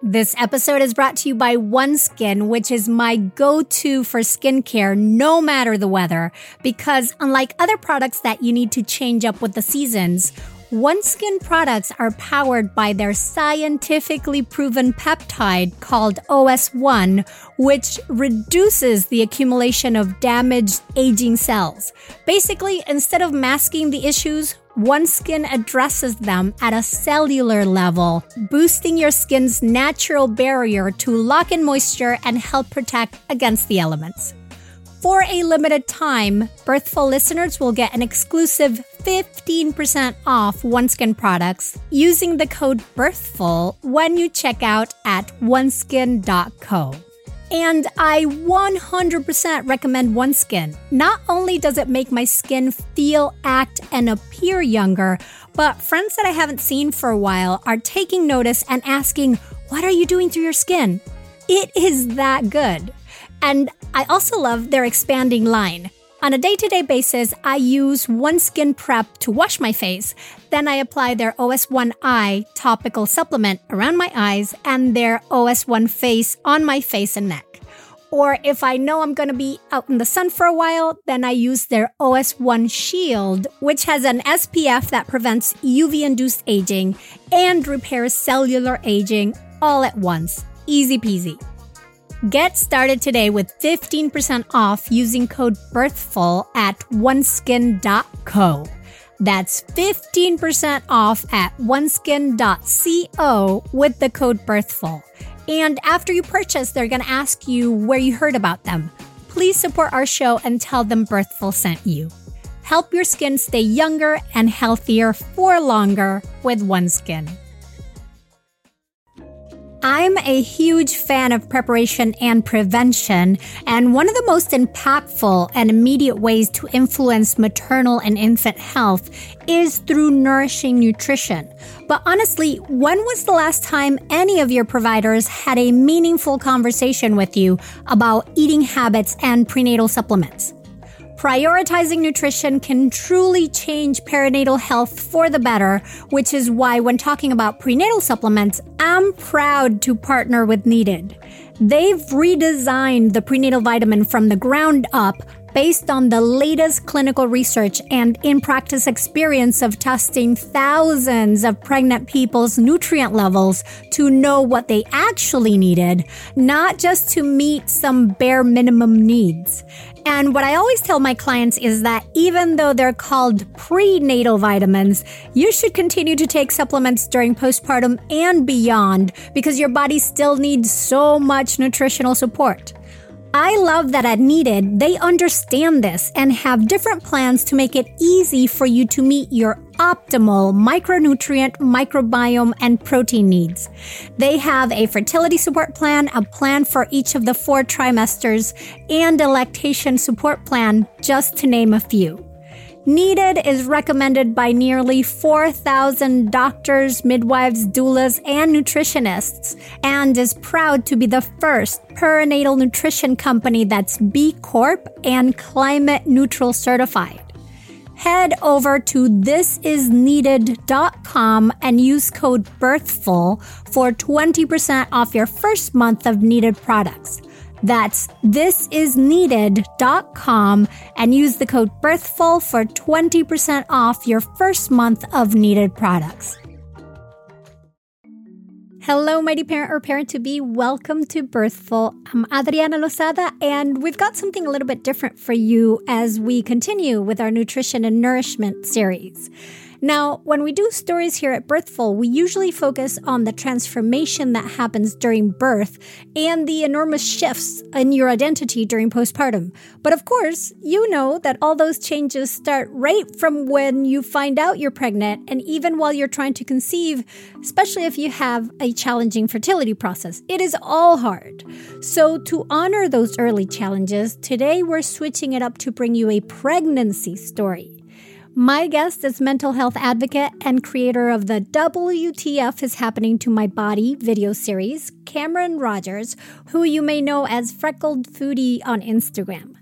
This episode is brought to you by OneSkin, which is my go-to for skincare no matter the weather. Because unlike other products that you need to change up with the seasons, OneSkin products are powered by their scientifically proven peptide called OS1, which reduces the accumulation of damaged aging cells. Basically, instead of masking the issues, OneSkin addresses them at a cellular level, boosting your skin's natural barrier to lock in moisture and help protect against the elements. For a limited time, Birthful listeners will get an exclusive 15% off OneSkin products using the code BIRTHFUL when you check out at oneskin.co. And I 100% recommend OneSkin. Not only does it make my skin feel, act, and appear younger, but friends that I haven't seen for a while are taking notice and asking, What are you doing to your skin? It is that good. And I also love their expanding line. On a day to day basis, I use OneSkin Prep to wash my face. Then I apply their OS1 Eye topical supplement around my eyes and their OS1 Face on my face and neck. Or if I know I'm going to be out in the sun for a while, then I use their OS1 Shield, which has an SPF that prevents UV induced aging and repairs cellular aging all at once. Easy peasy. Get started today with 15% off using code BIRTHFUL at oneskin.co. That's 15% off at oneskin.co with the code BIRTHFUL. And after you purchase, they're going to ask you where you heard about them. Please support our show and tell them Birthful sent you. Help your skin stay younger and healthier for longer with OneSkin. I'm a huge fan of preparation and prevention, and one of the most impactful and immediate ways to influence maternal and infant health is through nourishing nutrition. But honestly, when was the last time any of your providers had a meaningful conversation with you about eating habits and prenatal supplements? Prioritizing nutrition can truly change perinatal health for the better, which is why when talking about prenatal supplements, I'm proud to partner with Needed. They've redesigned the prenatal vitamin from the ground up based on the latest clinical research and in practice experience of testing thousands of pregnant people's nutrient levels to know what they actually needed, not just to meet some bare minimum needs. And what I always tell my clients is that even though they're called prenatal vitamins, you should continue to take supplements during postpartum and beyond because your body still needs so much nutritional support. I love that at Needed, they understand this and have different plans to make it easy for you to meet your optimal micronutrient, microbiome, and protein needs. They have a fertility support plan, a plan for each of the four trimesters, and a lactation support plan, just to name a few. Needed is recommended by nearly 4,000 doctors, midwives, doulas, and nutritionists, and is proud to be the first perinatal nutrition company that's B Corp and climate neutral certified. Head over to thisisneeded.com and use code BIRTHFUL for 20% off your first month of needed products. That's thisisneeded.com and use the code BIRTHFUL for 20% off your first month of needed products. Hello, mighty parent or parent to be. Welcome to Birthful. I'm Adriana Lozada, and we've got something a little bit different for you as we continue with our nutrition and nourishment series. Now, when we do stories here at Birthful, we usually focus on the transformation that happens during birth and the enormous shifts in your identity during postpartum. But of course, you know that all those changes start right from when you find out you're pregnant and even while you're trying to conceive, especially if you have a challenging fertility process. It is all hard. So, to honor those early challenges, today we're switching it up to bring you a pregnancy story. My guest is mental health advocate and creator of the WTF is Happening to My Body video series, Cameron Rogers, who you may know as Freckled Foodie on Instagram.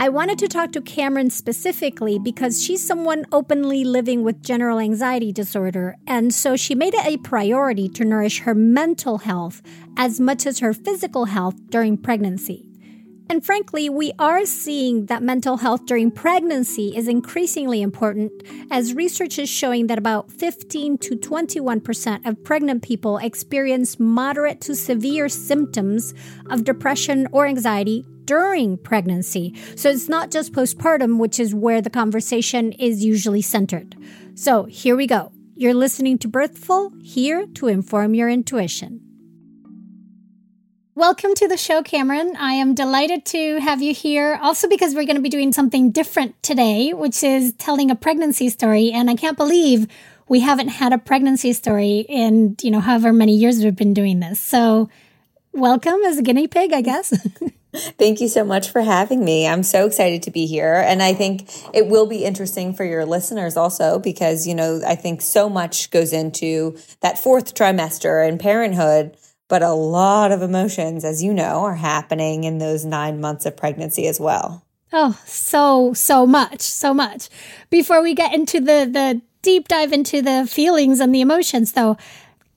I wanted to talk to Cameron specifically because she's someone openly living with general anxiety disorder, and so she made it a priority to nourish her mental health as much as her physical health during pregnancy. And frankly, we are seeing that mental health during pregnancy is increasingly important, as research is showing that about 15 to 21% of pregnant people experience moderate to severe symptoms of depression or anxiety during pregnancy. So it's not just postpartum, which is where the conversation is usually centered. So here we go. You're listening to Birthful, here to inform your intuition. Welcome to the show, Cameron. I am delighted to have you here. Also, because we're going to be doing something different today, which is telling a pregnancy story. And I can't believe we haven't had a pregnancy story in, you know, however many years we've been doing this. So, welcome as a guinea pig, I guess. Thank you so much for having me. I'm so excited to be here. And I think it will be interesting for your listeners also because, you know, I think so much goes into that fourth trimester and parenthood, but a lot of emotions, as you know, are happening in those nine months of pregnancy as well. Oh, so, so much, so much. Before we get into the, the deep dive into the feelings and the emotions, though,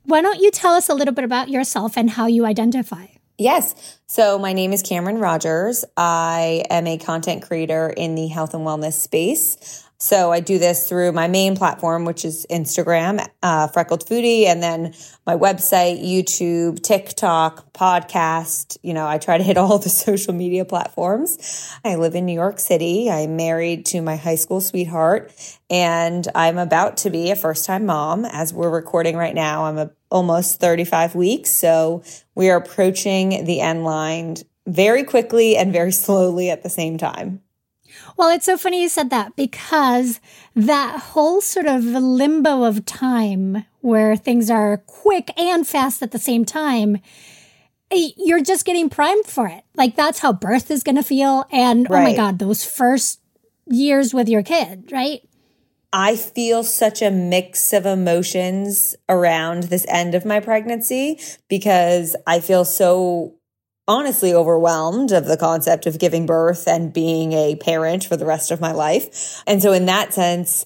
why don't you tell us a little bit about yourself and how you identify? Yes. So my name is Cameron Rogers. I am a content creator in the health and wellness space. So I do this through my main platform, which is Instagram, uh, Freckled Foodie, and then my website, YouTube, TikTok, podcast. You know, I try to hit all the social media platforms. I live in New York City. I'm married to my high school sweetheart, and I'm about to be a first time mom as we're recording right now. I'm a, almost 35 weeks. So we are approaching the end line very quickly and very slowly at the same time. Well, it's so funny you said that because that whole sort of limbo of time where things are quick and fast at the same time, you're just getting primed for it. Like that's how birth is going to feel. And right. oh my God, those first years with your kid, right? I feel such a mix of emotions around this end of my pregnancy because I feel so honestly overwhelmed of the concept of giving birth and being a parent for the rest of my life. And so in that sense,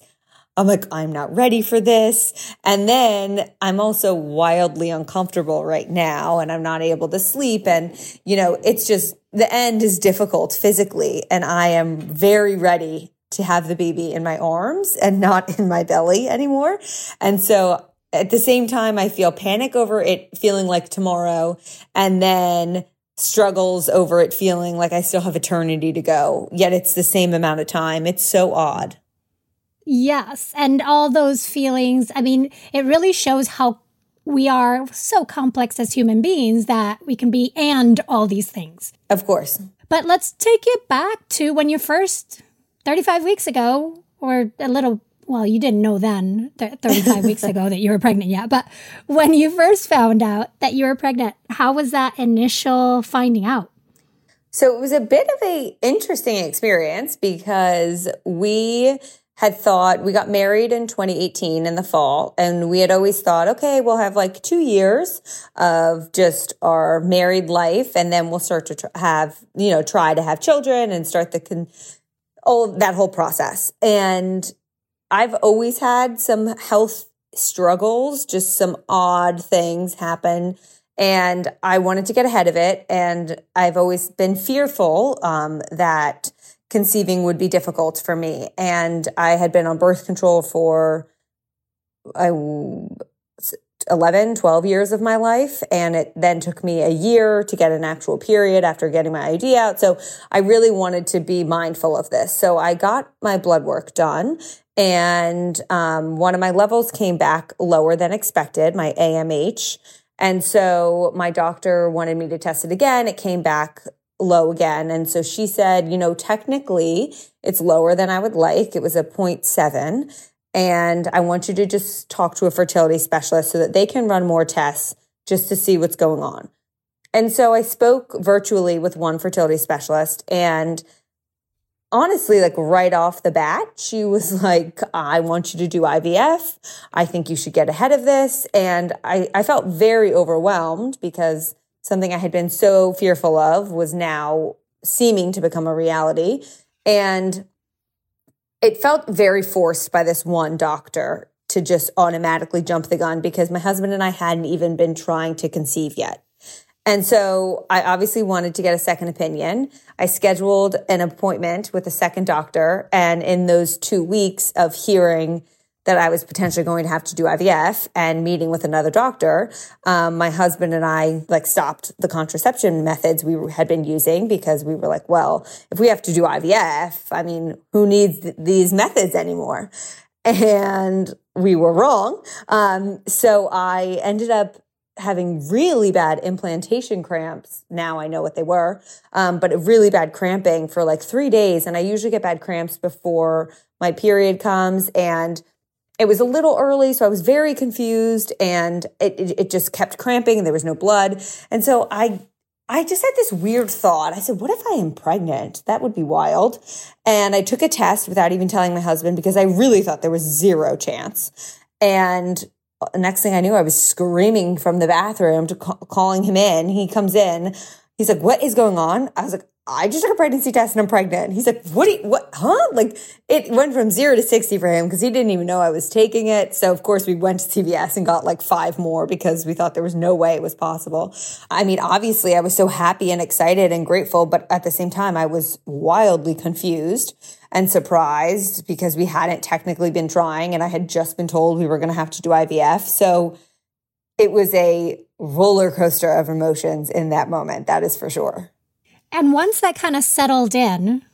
I'm like, I'm not ready for this. And then I'm also wildly uncomfortable right now and I'm not able to sleep. And, you know, it's just the end is difficult physically. And I am very ready to have the baby in my arms and not in my belly anymore. And so at the same time, I feel panic over it feeling like tomorrow. And then struggles over it feeling like I still have eternity to go, yet it's the same amount of time. It's so odd. Yes. And all those feelings, I mean, it really shows how we are so complex as human beings that we can be and all these things. Of course. But let's take it back to when you first, 35 weeks ago, or a little well, you didn't know then, 35 weeks ago, that you were pregnant yet. But when you first found out that you were pregnant, how was that initial finding out? So it was a bit of a interesting experience because we had thought we got married in 2018 in the fall and we had always thought okay we'll have like 2 years of just our married life and then we'll start to have you know try to have children and start the con- all that whole process and I've always had some health struggles, just some odd things happen. And I wanted to get ahead of it. And I've always been fearful um, that conceiving would be difficult for me. And I had been on birth control for I, 11, 12 years of my life. And it then took me a year to get an actual period after getting my IUD out. So I really wanted to be mindful of this. So I got my blood work done and um, one of my levels came back lower than expected, my AMH. And so my doctor wanted me to test it again. It came back low again. And so she said, you know, technically it's lower than I would like. It was a 0.7. And I want you to just talk to a fertility specialist so that they can run more tests just to see what's going on. And so I spoke virtually with one fertility specialist and honestly, like right off the bat, she was like, I want you to do IVF. I think you should get ahead of this. And I, I felt very overwhelmed because something I had been so fearful of was now seeming to become a reality. And it felt very forced by this one doctor to just automatically jump the gun because my husband and I hadn't even been trying to conceive yet. And so I obviously wanted to get a second opinion. I scheduled an appointment with a second doctor. And in those two weeks of hearing that I was potentially going to have to do IVF and meeting with another doctor, um, my husband and I like stopped the contraception methods we had been using because we were like, well, if we have to do IVF, I mean, who needs th- these methods anymore? And we were wrong. Um, so I ended up having really bad implantation cramps. Now I know what they were, um, but really bad cramping for like three days. And I usually get bad cramps before my period comes. And it was a little early, so I was very confused and it, it, it just kept cramping and there was no blood. And so I I just had this weird thought. I said, what if I am pregnant? That would be wild. And I took a test without even telling my husband because I really thought there was zero chance. And next thing I knew, I was screaming from the bathroom to call, calling him in. He comes in. He's like, what is going on? I was like, I just took a pregnancy test and I'm pregnant. He's like, what, do you, what, huh? Like it went from zero to 60 for him because he didn't even know I was taking it. So of course we went to CVS and got like five more because we thought there was no way it was possible. I mean, obviously I was so happy and excited and grateful, but at the same time I was wildly confused and surprised because we hadn't technically been trying and I had just been told we were going to have to do IVF. So it was a roller coaster of emotions in that moment. That is for sure. And once that kind of settled in,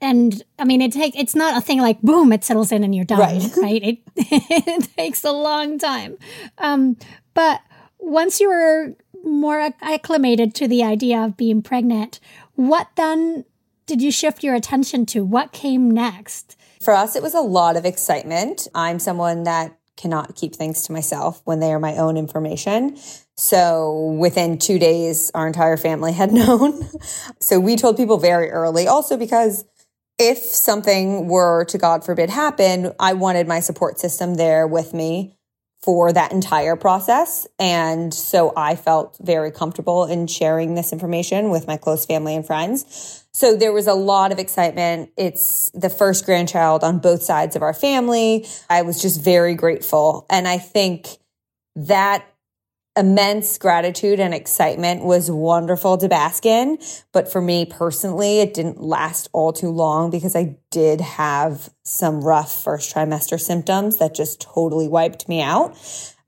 and I mean, it take it's not a thing like boom, it settles in and you're done, right? right? It, it takes a long time. Um, but once you were more acclimated to the idea of being pregnant, what then did you shift your attention to? What came next? For us, it was a lot of excitement. I'm someone that cannot keep things to myself when they are my own information. So within two days, our entire family had known. so we told people very early, also because if something were to, God forbid, happen, I wanted my support system there with me for that entire process. And so I felt very comfortable in sharing this information with my close family and friends. So there was a lot of excitement. It's the first grandchild on both sides of our family. I was just very grateful. And I think that immense gratitude and excitement was wonderful to bask in. But for me personally, it didn't last all too long because I did have some rough first trimester symptoms that just totally wiped me out.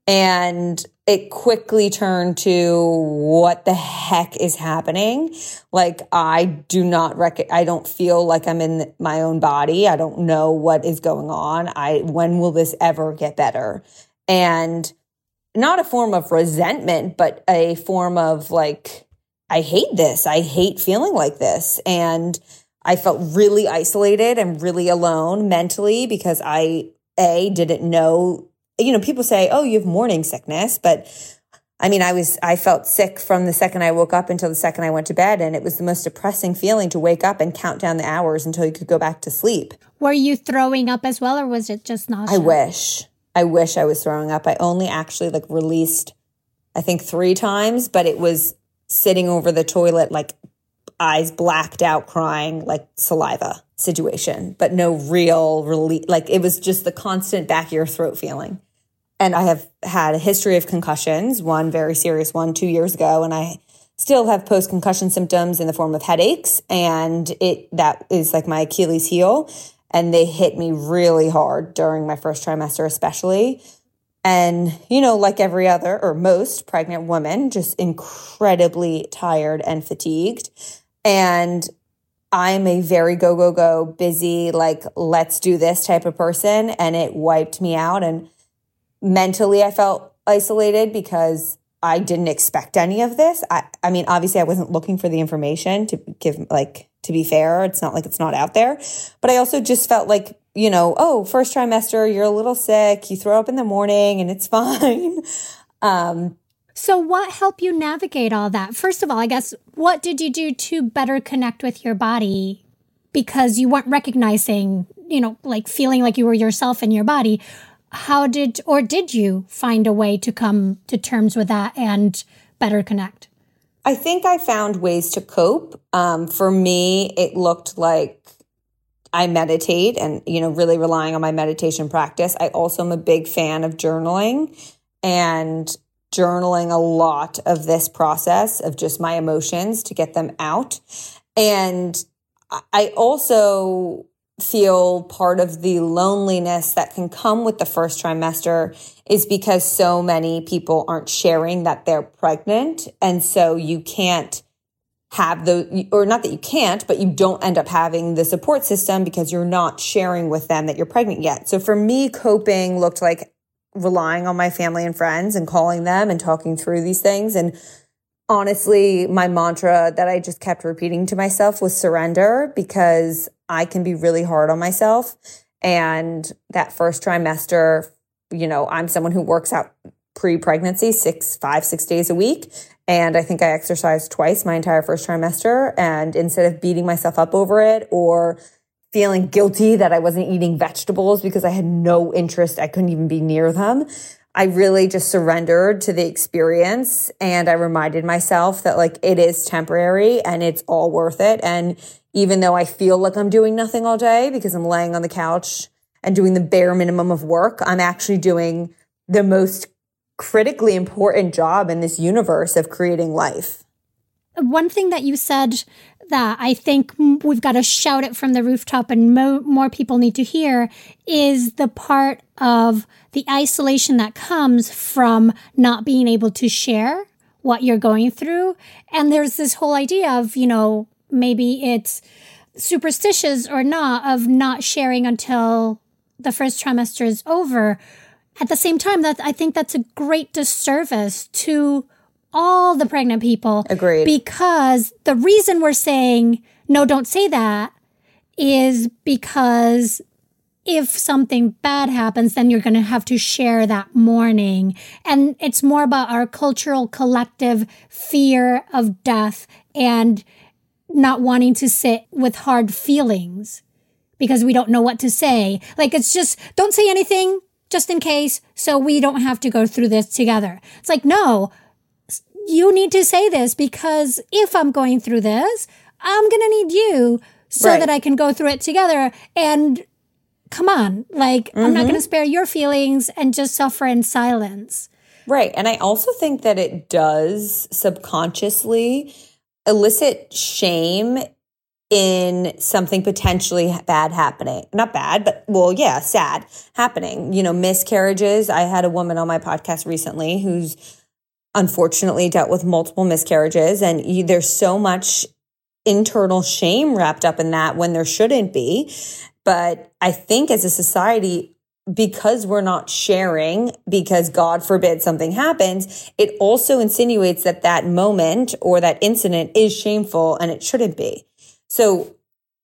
And it quickly turned to what the heck is happening. Like I do not rec- I don't feel like I'm in my own body. I don't know what is going on. I, when will this ever get better? And not a form of resentment, but a form of like, I hate this. I hate feeling like this. And I felt really isolated and really alone mentally because I, A, didn't know, you know, people say, oh, you have morning sickness, but I mean, I was, I felt sick from the second I woke up until the second I went to bed. And it was the most depressing feeling to wake up and count down the hours until you could go back to sleep. Were you throwing up as well, or was it just nausea? I wish. I wish I was throwing up. I only actually like released, I think three times, but it was sitting over the toilet, like eyes blacked out, crying, like saliva situation, but no real relief. Like it was just the constant back of your throat feeling. And I have had a history of concussions, one very serious one two years ago, and I still have post concussion symptoms in the form of headaches. And it, that is like my Achilles heel and they hit me really hard during my first trimester, especially. And, you know, like every other or most pregnant woman, just incredibly tired and fatigued. And I'm a very go, go, go, busy, like, let's do this type of person. And it wiped me out. And mentally, I felt isolated because I didn't expect any of this. I, I mean, obviously, I wasn't looking for the information to give, like, to be fair. It's not like it's not out there. But I also just felt like, you know, oh, first trimester, you're a little sick, you throw up in the morning and it's fine. um, so, what helped you navigate all that? First of all, I guess, what did you do to better connect with your body? Because you weren't recognizing, you know, like feeling like you were yourself in your body. How did, or did you find a way to come to terms with that and better connect? I think I found ways to cope. Um, for me, it looked like I meditate and, you know, really relying on my meditation practice. I also am a big fan of journaling and journaling a lot of this process of just my emotions to get them out. And I also feel part of the loneliness that can come with the first trimester is because so many people aren't sharing that they're pregnant. And so you can't have the, or not that you can't, but you don't end up having the support system because you're not sharing with them that you're pregnant yet. So for me, coping looked like relying on my family and friends and calling them and talking through these things. And honestly, my mantra that I just kept repeating to myself was surrender because I can be really hard on myself. And that first trimester, you know, I'm someone who works out pre pregnancy six, five, six days a week. And I think I exercised twice my entire first trimester. And instead of beating myself up over it or feeling guilty that I wasn't eating vegetables because I had no interest, I couldn't even be near them. I really just surrendered to the experience and I reminded myself that like it is temporary and it's all worth it. And even though I feel like I'm doing nothing all day because I'm laying on the couch and doing the bare minimum of work, I'm actually doing the most critically important job in this universe of creating life. One thing that you said that I think we've got to shout it from the rooftop and mo- more people need to hear is the part of the isolation that comes from not being able to share what you're going through. And there's this whole idea of, you know, maybe it's superstitious or not of not sharing until the first trimester is over. At the same time, that I think that's a great disservice to all the pregnant people. Agreed. Because the reason we're saying, no, don't say that is because if something bad happens, then you're going to have to share that mourning. And it's more about our cultural collective fear of death and not wanting to sit with hard feelings because we don't know what to say. Like it's just, don't say anything just in case so we don't have to go through this together. It's like, no, you need to say this because if I'm going through this, I'm going to need you so right. that I can go through it together. And come on, like, mm-hmm. I'm not going to mm-hmm. spare your feelings and just suffer in silence. Right. And I also think that it does subconsciously elicit shame in something potentially bad happening. Not bad, but well, yeah, sad happening. You know, miscarriages. I had a woman on my podcast recently who's unfortunately dealt with multiple miscarriages and you, there's so much internal shame wrapped up in that when there shouldn't be. But I think as a society, because we're not sharing, because God forbid something happens, it also insinuates that that moment or that incident is shameful and it shouldn't be. So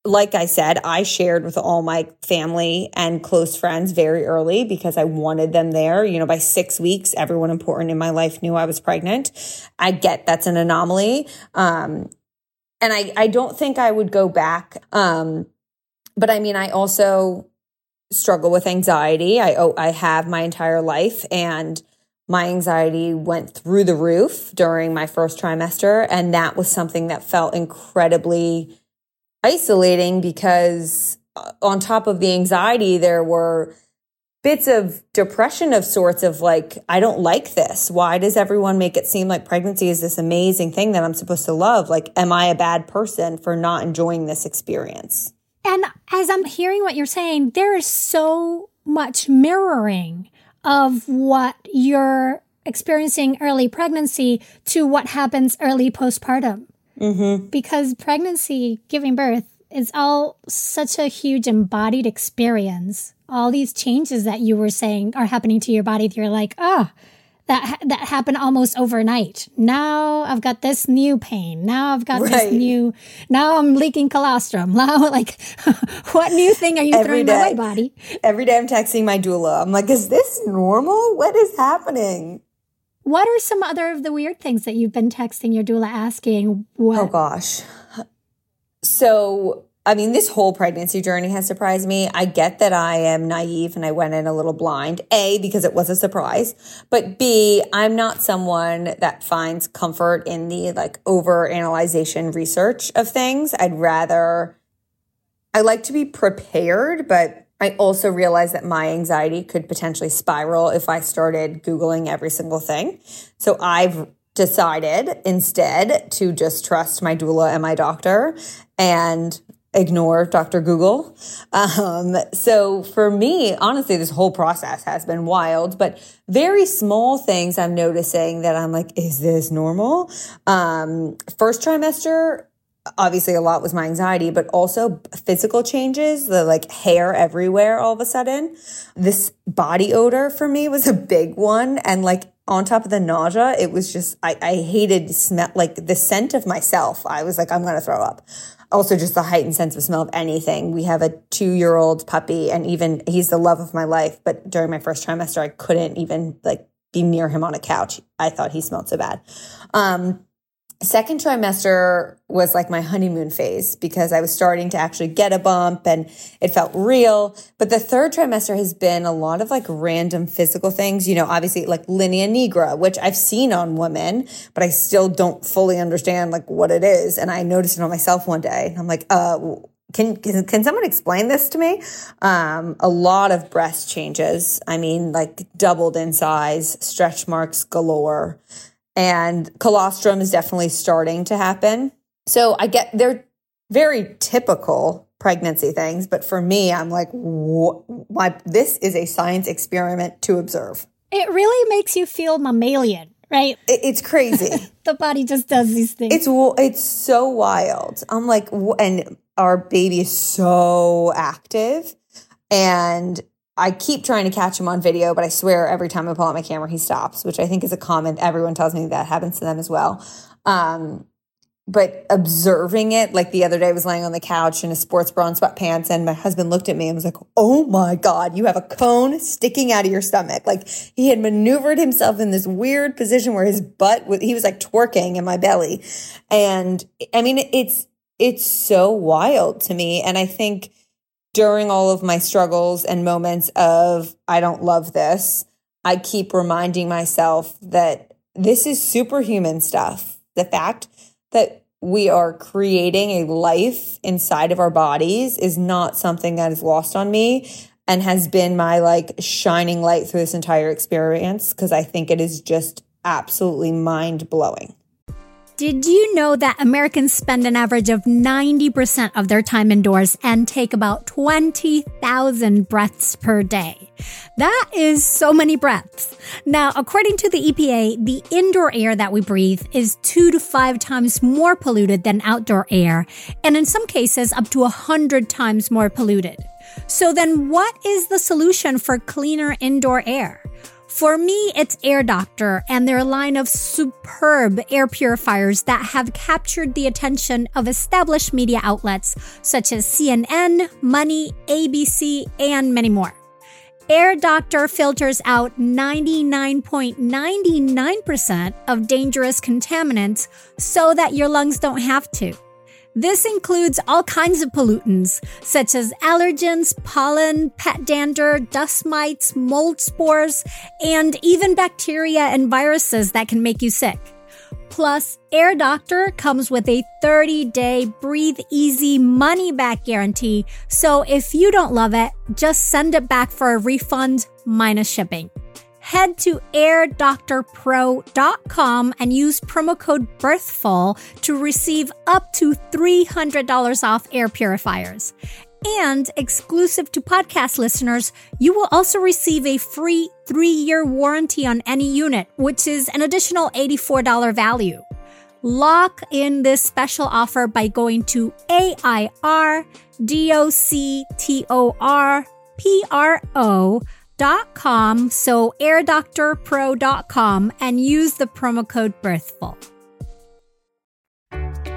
like I said, I shared with all my family and close friends very early because I wanted them there. You know, by six weeks, everyone important in my life knew I was pregnant. I get that's an anomaly. Um, and I, I don't think I would go back. Um, but I mean, I also struggle with anxiety. I, oh, I have my entire life and my anxiety went through the roof during my first trimester. And that was something that felt incredibly isolating because uh, on top of the anxiety, there were bits of depression of sorts of like, I don't like this. Why does everyone make it seem like pregnancy is this amazing thing that I'm supposed to love? Like, am I a bad person for not enjoying this experience? And as I'm hearing what you're saying, there is so much mirroring of what you're experiencing early pregnancy to what happens early postpartum. Mm-hmm. Because pregnancy, giving birth, is all such a huge embodied experience. All these changes that you were saying are happening to your body. You're like, oh, that that happened almost overnight. Now I've got this new pain. Now I've got right. this new. Now I'm leaking colostrum. Now, like, what new thing are you Every throwing day. my body? Every day I'm texting my doula. I'm like, is this normal? What is happening? What are some other of the weird things that you've been texting your doula asking? What? Oh gosh. So, I mean, this whole pregnancy journey has surprised me. I get that I am naive and I went in a little blind. A, because it was a surprise. But B, I'm not someone that finds comfort in the like over analyzation research of things. I'd rather I like to be prepared, but I also realized that my anxiety could potentially spiral if I started Googling every single thing. So I've decided instead to just trust my doula and my doctor and ignore Dr. Google. Um, so for me, honestly, this whole process has been wild, but very small things I'm noticing that I'm like, is this normal? Um, first trimester, obviously a lot was my anxiety, but also physical changes, the like hair everywhere all of a sudden. This body odor for me was a big one. And like on top of the nausea, it was just, I, I hated smell, like the scent of myself. I was like, I'm going to throw up. Also, just the heightened sense of smell of anything. We have a two year old puppy, and even he's the love of my life. But during my first trimester, I couldn't even like be near him on a couch. I thought he smelled so bad. Um, second trimester was like my honeymoon phase because I was starting to actually get a bump and it felt real. But the third trimester has been a lot of like random physical things, you know, obviously like linea nigra, which I've seen on women, but I still don't fully understand like what it is. And I noticed it on myself one day. I'm like, uh, can, can, can someone explain this to me? Um, a lot of breast changes. I mean, like doubled in size, stretch marks galore and colostrum is definitely starting to happen. So I get they're very typical pregnancy things, but for me, I'm like, why? This is a science experiment to observe. It really makes you feel mammalian, right? It, it's crazy. the body just does these things. It's it's so wild. I'm like, and our baby is so active, and I keep trying to catch him on video, but I swear every time I pull out my camera, he stops, which I think is a common. Everyone tells me that happens to them as well. Um, but observing it, like the other day, I was laying on the couch in a sports bra and sweatpants, and my husband looked at me and was like, "Oh my god, you have a cone sticking out of your stomach!" Like he had maneuvered himself in this weird position where his butt, was, he was like twerking in my belly, and I mean, it's it's so wild to me, and I think during all of my struggles and moments of, I don't love this, I keep reminding myself that this is superhuman stuff. The fact that we are creating a life inside of our bodies is not something that is lost on me and has been my like shining light through this entire experience because I think it is just absolutely mind blowing. Did you know that Americans spend an average of 90% of their time indoors and take about 20,000 breaths per day? That is so many breaths. Now, according to the EPA, the indoor air that we breathe is two to five times more polluted than outdoor air, and in some cases, up to a hundred times more polluted. So then what is the solution for cleaner indoor air? For me, it's Air Doctor and their line of superb air purifiers that have captured the attention of established media outlets such as CNN, Money, ABC, and many more. Air Doctor filters out 99.99% of dangerous contaminants so that your lungs don't have to. This includes all kinds of pollutants, such as allergens, pollen, pet dander, dust mites, mold spores, and even bacteria and viruses that can make you sick. Plus, Air Doctor comes with a 30 day breathe easy money back guarantee. So if you don't love it, just send it back for a refund minus shipping head to airdoctorpro.com and use promo code BIRTHFUL to receive up to $300 off air purifiers. And exclusive to podcast listeners, you will also receive a free three year warranty on any unit, which is an additional $84 value. Lock in this special offer by going to A I R D O C T O R P R O airdoctorpro.com, so airdoctorpro.com, and use the promo code BIRTHFUL.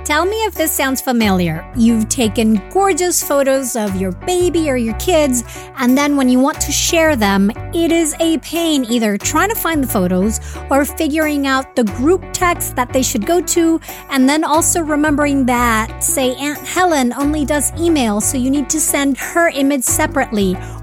Tell me if this sounds familiar. You've taken gorgeous photos of your baby or your kids, and then when you want to share them, it is a pain either trying to find the photos or figuring out the group text that they should go to, and then also remembering that, say, Aunt Helen only does email, so you need to send her image separately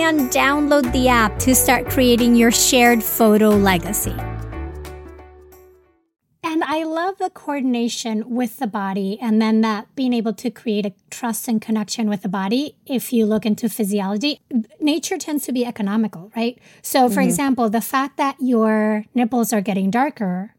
and download the app to start creating your shared photo legacy. And I love the coordination with the body and then that being able to create a trust and connection with the body. If you look into physiology, nature tends to be economical, right? So, for mm-hmm. example, the fact that your nipples are getting darker,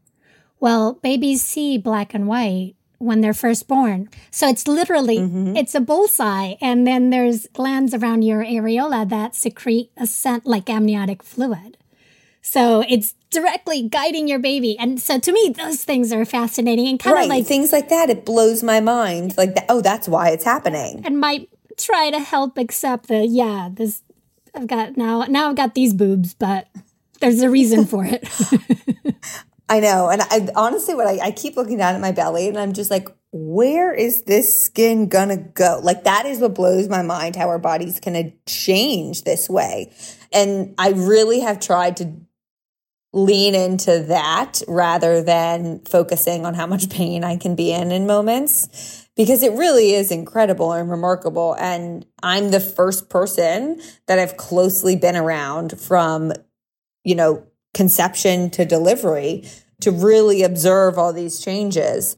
well, babies see black and white when they're first born. So it's literally mm-hmm. it's a bullseye and then there's glands around your areola that secrete a scent like amniotic fluid. So it's directly guiding your baby. And so to me those things are fascinating and kind right. of like things like that it blows my mind. Like oh that's why it's happening. And might try to help accept the yeah, this I've got now now I've got these boobs, but there's a reason for it. I know. And I honestly, what I, I keep looking down at my belly and I'm just like, where is this skin gonna go? Like that is what blows my mind how our bodies can change this way. And I really have tried to lean into that rather than focusing on how much pain I can be in in moments because it really is incredible and remarkable. And I'm the first person that I've closely been around from, you know, conception to delivery to really observe all these changes.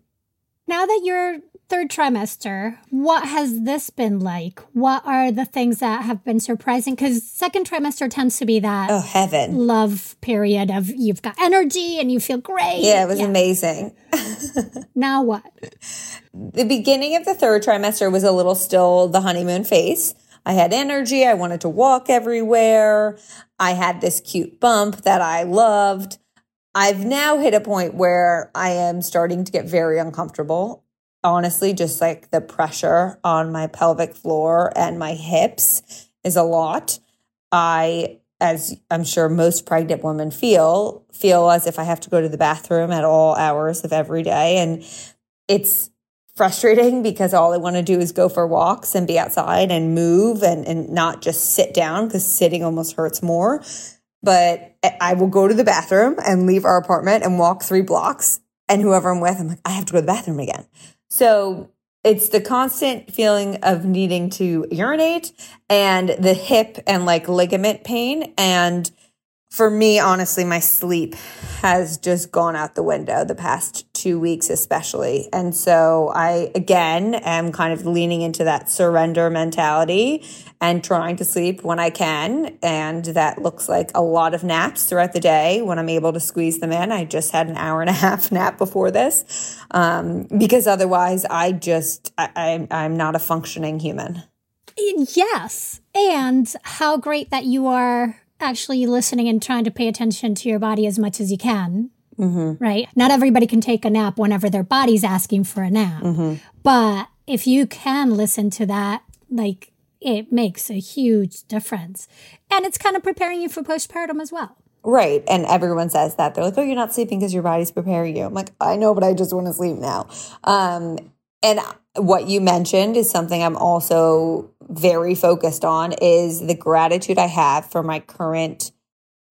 Now that you're third trimester, what has this been like? What are the things that have been surprising? Because second trimester tends to be that oh heaven love period of you've got energy and you feel great. Yeah, it was yeah. amazing. now what? The beginning of the third trimester was a little still the honeymoon phase. I had energy. I wanted to walk everywhere. I had this cute bump that I loved. I've now hit a point where I am starting to get very uncomfortable. Honestly, just like the pressure on my pelvic floor and my hips is a lot. I, as I'm sure most pregnant women feel, feel as if I have to go to the bathroom at all hours of every day. And it's frustrating because all I want to do is go for walks and be outside and move and, and not just sit down because sitting almost hurts more but I will go to the bathroom and leave our apartment and walk three blocks. And whoever I'm with, I'm like, I have to go to the bathroom again. So it's the constant feeling of needing to urinate and the hip and like ligament pain. And for me, honestly, my sleep has just gone out the window the past two weeks, especially. And so I, again, am kind of leaning into that surrender mentality and trying to sleep when I can. And that looks like a lot of naps throughout the day when I'm able to squeeze them in. I just had an hour and a half nap before this um, because otherwise I just, I, I'm, I'm not a functioning human. Yes. And how great that you are actually listening and trying to pay attention to your body as much as you can. Mm-hmm. Right? Not everybody can take a nap whenever their body's asking for a nap. Mm-hmm. But if you can listen to that, like it makes a huge difference. And it's kind of preparing you for postpartum as well. Right. And everyone says that. They're like, oh, you're not sleeping because your body's preparing you. I'm like, I know, but I just want to sleep now. Um, and what you mentioned is something I'm also very focused on is the gratitude I have for my current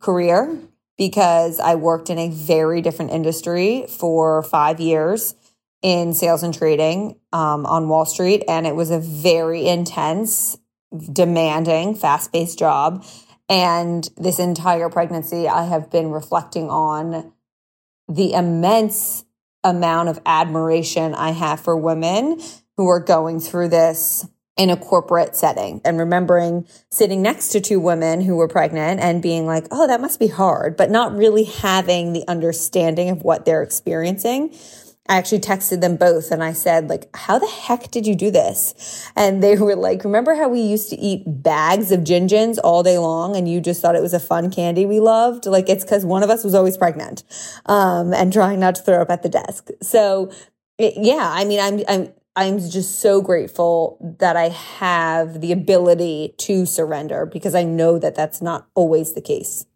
career because I worked in a very different industry for five years in sales and trading um, on Wall Street, and it was a very intense, demanding, fast paced job. And this entire pregnancy, I have been reflecting on the immense amount of admiration I have for women who are going through this in a corporate setting and remembering sitting next to two women who were pregnant and being like, oh, that must be hard, but not really having the understanding of what they're experiencing. I actually texted them both and I said, like, how the heck did you do this? And they were like, remember how we used to eat bags of Gin Gins all day long and you just thought it was a fun candy we loved? Like, it's because one of us was always pregnant, um, and trying not to throw up at the desk. So, yeah, I mean, I'm, I'm, I'm just so grateful that I have the ability to surrender because I know that that's not always the case.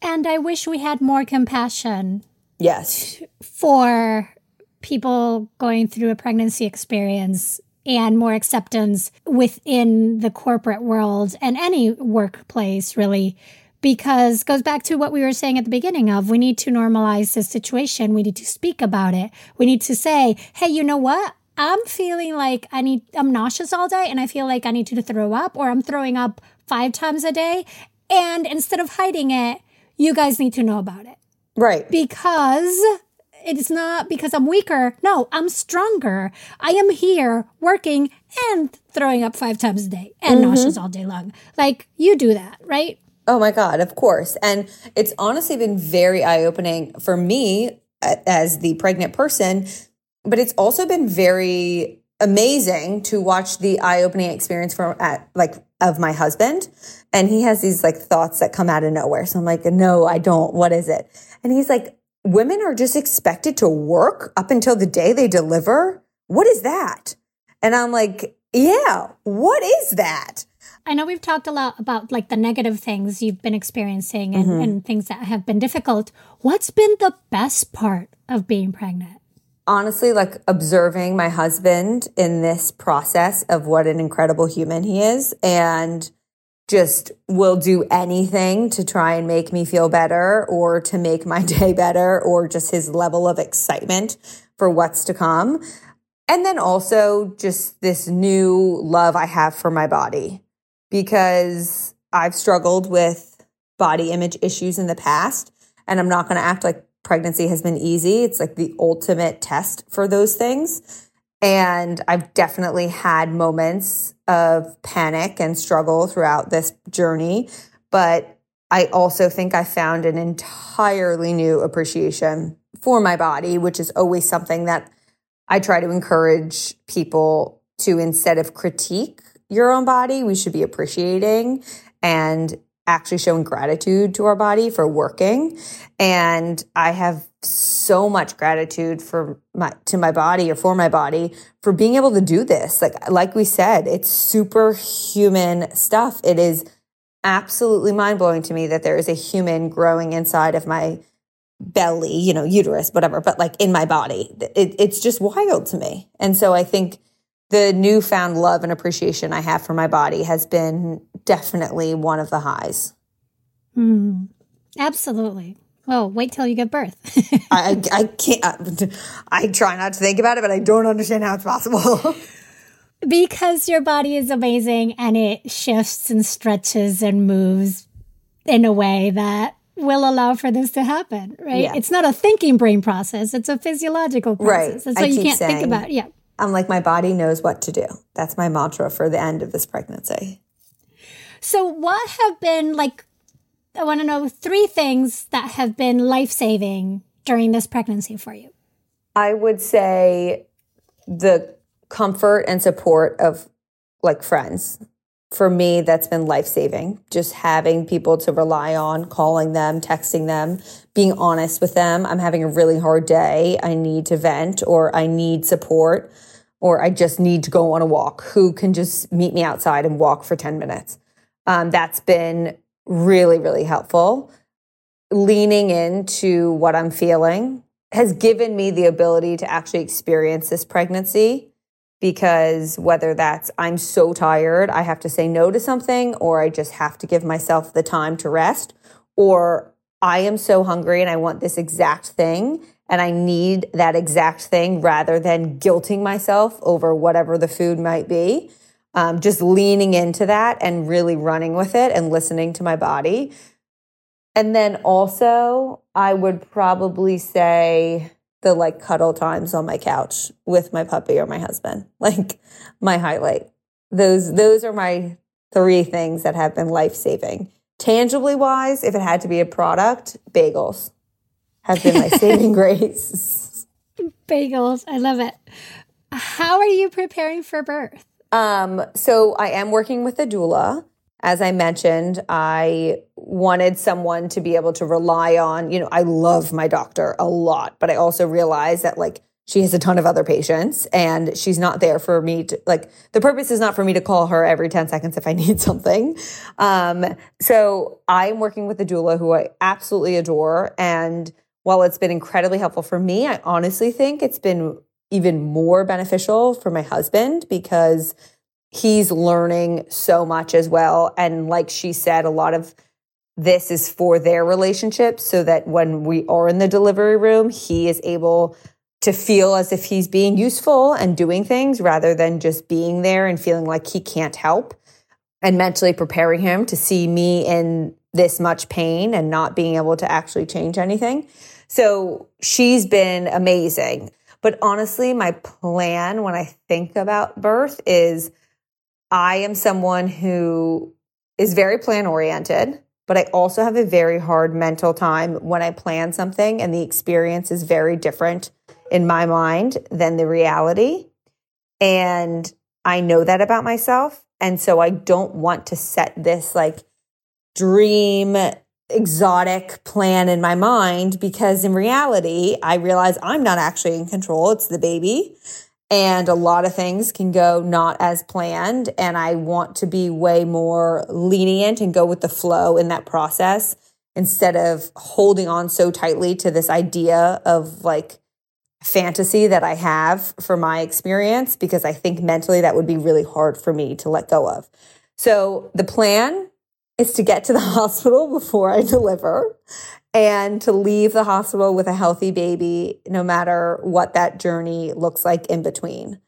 And I wish we had more compassion Yes. For people going through a pregnancy experience and more acceptance within the corporate world and any workplace, really. Because goes back to what we were saying at the beginning of we need to normalize the situation. We need to speak about it. We need to say, hey, you know what? I'm feeling like I need, I'm nauseous all day and I feel like I need to throw up or I'm throwing up five times a day. And instead of hiding it, you guys need to know about it. Right. Because it's not because I'm weaker. No, I'm stronger. I am here working and throwing up five times a day and mm-hmm. nauseous all day long. Like you do that, right? Oh my God, of course. And it's honestly been very eye opening for me as the pregnant person, but it's also been very amazing to watch the eye opening experience from at like of my husband. And he has these like thoughts that come out of nowhere. So I'm like, no, I don't. What is it? And he's like, women are just expected to work up until the day they deliver. What is that? And I'm like, yeah, what is that? I know we've talked a lot about like the negative things you've been experiencing and, mm-hmm. and things that have been difficult. What's been the best part of being pregnant? Honestly like observing my husband in this process of what an incredible human he is and just will do anything to try and make me feel better or to make my day better or just his level of excitement for what's to come. And then also just this new love I have for my body because I've struggled with body image issues in the past and I'm not going to act like pregnancy has been easy. It's like the ultimate test for those things. And I've definitely had moments of panic and struggle throughout this journey. But I also think I found an entirely new appreciation for my body, which is always something that I try to encourage people to instead of critique your own body, we should be appreciating and actually showing gratitude to our body for working. And I have so much gratitude for my to my body or for my body for being able to do this. Like like we said, it's superhuman stuff. It is absolutely mind-blowing to me that there is a human growing inside of my belly, you know, uterus, whatever, but like in my body. It, it's just wild to me. And so I think the newfound love and appreciation I have for my body has been definitely one of the highs. Mm, absolutely. Oh, wait till you give birth. I, I can't, I, I try not to think about it, but I don't understand how it's possible. because your body is amazing and it shifts and stretches and moves in a way that will allow for this to happen, right? Yeah. It's not a thinking brain process, it's a physiological process. Right. And so I you can't saying, think about it. Yeah. I'm like, my body knows what to do. That's my mantra for the end of this pregnancy. So, what have been like, I want to know three things that have been life saving during this pregnancy for you. I would say the comfort and support of like friends. For me, that's been life saving. Just having people to rely on, calling them, texting them, being honest with them. I'm having a really hard day. I need to vent or I need support or I just need to go on a walk. Who can just meet me outside and walk for 10 minutes? Um, that's been really, really helpful. Leaning into what I'm feeling has given me the ability to actually experience this pregnancy because whether that's I'm so tired, I have to say no to something, or I just have to give myself the time to rest, or I am so hungry and I want this exact thing and I need that exact thing rather than guilting myself over whatever the food might be. Um, just leaning into that and really running with it and listening to my body. And then also, I would probably say the like cuddle times on my couch with my puppy or my husband, like my highlight. Those those are my three things that have been life saving. Tangibly wise, if it had to be a product, bagels have been my saving grace. Bagels, I love it. How are you preparing for birth? Um, so I am working with a doula. As I mentioned, I wanted someone to be able to rely on. You know, I love my doctor a lot, but I also realize that like she has a ton of other patients and she's not there for me to like the purpose is not for me to call her every 10 seconds if i need something um, so i'm working with a doula who i absolutely adore and while it's been incredibly helpful for me i honestly think it's been even more beneficial for my husband because he's learning so much as well and like she said a lot of this is for their relationship so that when we are in the delivery room he is able to feel as if he's being useful and doing things rather than just being there and feeling like he can't help and mentally preparing him to see me in this much pain and not being able to actually change anything. So she's been amazing. But honestly, my plan when I think about birth is I am someone who is very plan oriented, but I also have a very hard mental time when I plan something and the experience is very different in my mind than the reality. And I know that about myself. And so I don't want to set this like dream, exotic plan in my mind because in reality, I realize I'm not actually in control. It's the baby. And a lot of things can go not as planned. And I want to be way more lenient and go with the flow in that process instead of holding on so tightly to this idea of like, fantasy that I have for my experience because I think mentally that would be really hard for me to let go of. So the plan is to get to the hospital before I deliver and to leave the hospital with a healthy baby, no matter what that journey looks like in between.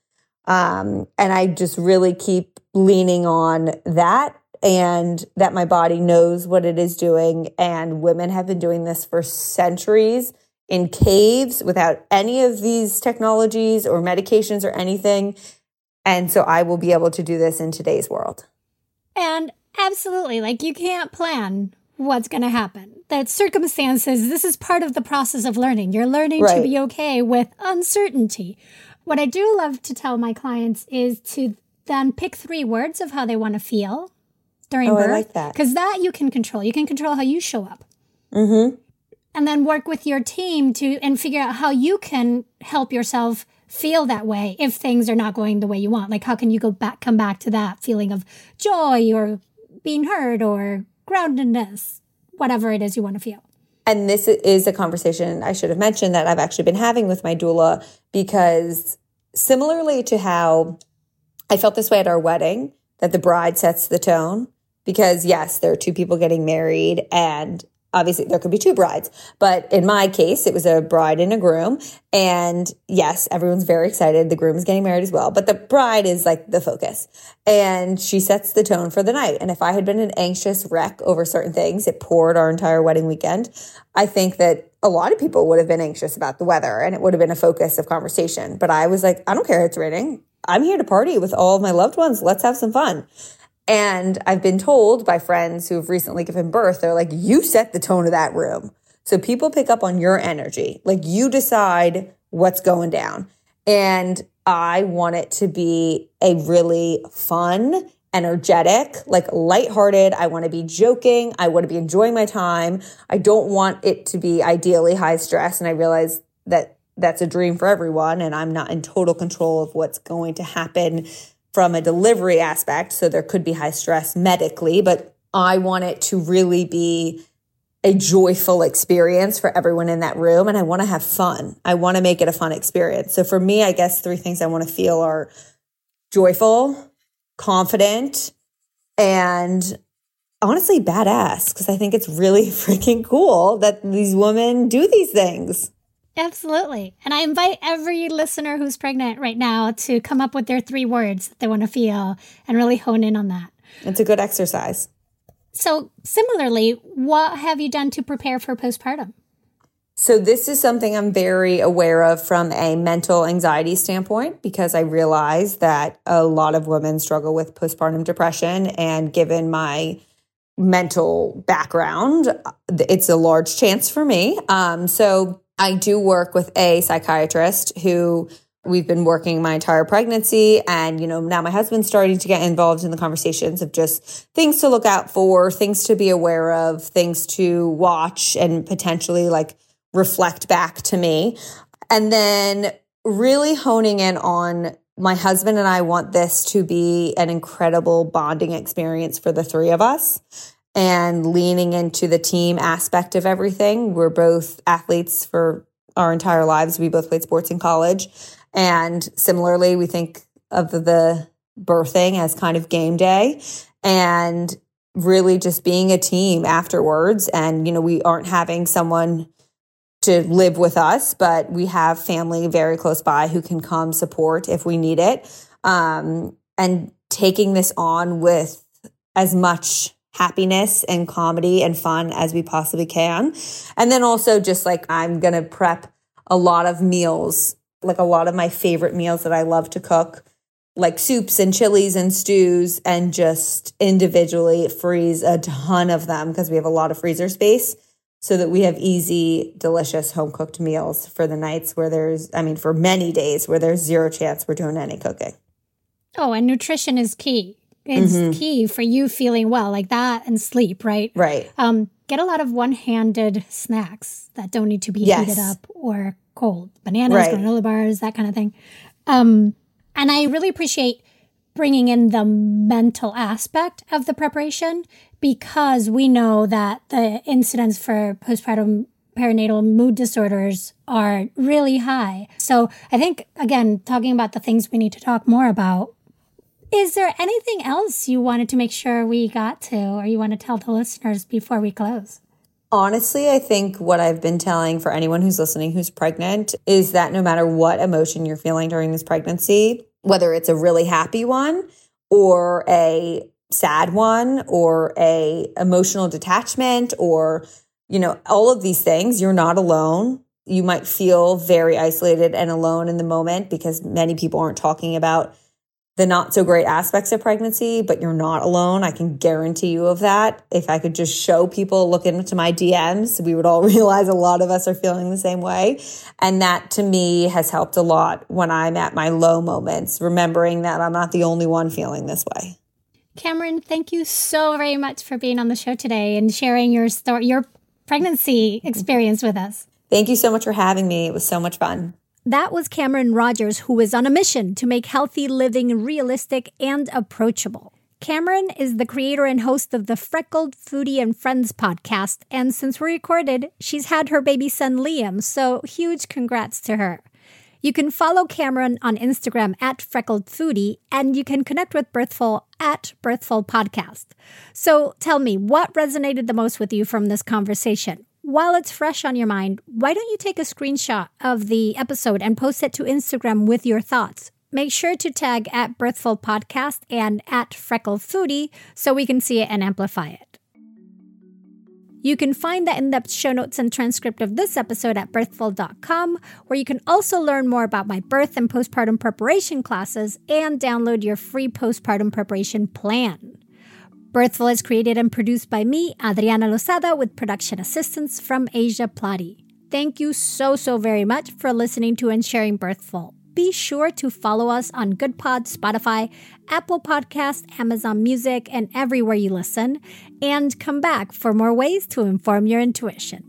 Um, and I just really keep leaning on that and that my body knows what it is doing. And women have been doing this for centuries in caves without any of these technologies or medications or anything. And so I will be able to do this in today's world. And absolutely, like you can't plan what's going to happen. That circumstances, this is part of the process of learning. You're learning right. to be okay with uncertainty. What I do love to tell my clients is to then pick three words of how they want to feel during oh, birth. I like that. Because that you can control. You can control how you show up. Mm-hmm and then work with your team to and figure out how you can help yourself feel that way if things are not going the way you want like how can you go back come back to that feeling of joy or being heard or groundedness whatever it is you want to feel. And this is a conversation i should have mentioned that i've actually been having with my doula because similarly to how i felt this way at our wedding that the bride sets the tone because yes there are two people getting married and obviously there could be two brides, but in my case, it was a bride and a groom. And yes, everyone's very excited. The groom is getting married as well, but the bride is like the focus and she sets the tone for the night. And if I had been an anxious wreck over certain things, it poured our entire wedding weekend. I think that a lot of people would have been anxious about the weather and it would have been a focus of conversation. But I was like, I don't care. It's raining. I'm here to party with all of my loved ones. Let's have some fun. And I've been told by friends who have recently given birth, they're like, you set the tone of that room. So people pick up on your energy. Like you decide what's going down. And I want it to be a really fun, energetic, like lighthearted. I want to be joking. I want to be enjoying my time. I don't want it to be ideally high stress. And I realize that that's a dream for everyone. And I'm not in total control of what's going to happen from a delivery aspect. So there could be high stress medically, but I want it to really be a joyful experience for everyone in that room. And I want to have fun. I want to make it a fun experience. So for me, I guess three things I want to feel are joyful, confident, and honestly badass because I think it's really freaking cool that these women do these things. Absolutely. And I invite every listener who's pregnant right now to come up with their three words that they want to feel and really hone in on that. It's a good exercise. So, similarly, what have you done to prepare for postpartum? So, this is something I'm very aware of from a mental anxiety standpoint because I realize that a lot of women struggle with postpartum depression. And given my mental background, it's a large chance for me. Um, so, I do work with a psychiatrist who we've been working my entire pregnancy. And you know now my husband's starting to get involved in the conversations of just things to look out for things to be aware of things to watch and potentially like reflect back to me. And then really honing in on my husband and I want this to be an incredible bonding experience for the three of us and leaning into the team aspect of everything. We're both athletes for our entire lives. We both played sports in college. And similarly, we think of the birthing as kind of game day and really just being a team afterwards. And, you know, we aren't having someone to live with us, but we have family very close by who can come support if we need it. Um, and taking this on with as much happiness and comedy and fun as we possibly can. And then also just like I'm going to prep a lot of meals like a lot of my favorite meals that I love to cook, like soups and chilies and stews, and just individually freeze a ton of them because we have a lot of freezer space so that we have easy, delicious home cooked meals for the nights where there's, I mean, for many days where there's zero chance we're doing any cooking. Oh, and nutrition is key. It's mm-hmm. key for you feeling well, like that and sleep, right? Right. Um, get a lot of one handed snacks that don't need to be yes. heated up or cold bananas, right. granola bars, that kind of thing. Um, and I really appreciate bringing in the mental aspect of the preparation because we know that the incidence for postpartum perinatal mood disorders are really high. So I think, again, talking about the things we need to talk more about. Is there anything else you wanted to make sure we got to, or you want to tell the listeners before we close? Honestly, I think what I've been telling for anyone who's listening who's pregnant is that no matter what emotion you're feeling during this pregnancy, whether it's a really happy one or a sad one or a emotional detachment or you know all of these things you're not alone you might feel very isolated and alone in the moment because many people aren't talking about the not so great aspects of pregnancy, but you're not alone. I can guarantee you of that. If I could just show people, look into my DMs, we would all realize a lot of us are feeling the same way. And that to me has helped a lot when I'm at my low moments, remembering that I'm not the only one feeling this way. Cameron, thank you so very much for being on the show today and sharing your story, your pregnancy mm-hmm. experience with us. Thank you so much for having me. It was so much fun. That was Cameron Rogers, who is on a mission to make healthy living realistic and approachable. Cameron is the creator and host of the Freckled Foodie and Friends podcast, and since we recorded, she's had her baby son Liam, so huge congrats to her. You can follow Cameron on Instagram at Freckled Foodie, and you can connect with Birthful at Birthful Podcast. So tell me, what resonated the most with you from this conversation? While it's fresh on your mind, why don't you take a screenshot of the episode and post it to Instagram with your thoughts? Make sure to tag at Birthful Podcast and at Freckle Foodie so we can see it and amplify it. You can find the in depth show notes and transcript of this episode at birthful.com, where you can also learn more about my birth and postpartum preparation classes and download your free postpartum preparation plan. Birthful is created and produced by me, Adriana Lozada, with production assistance from Asia Plati. Thank you so, so very much for listening to and sharing Birthful. Be sure to follow us on GoodPod, Spotify, Apple Podcast, Amazon Music, and everywhere you listen. And come back for more ways to inform your intuition.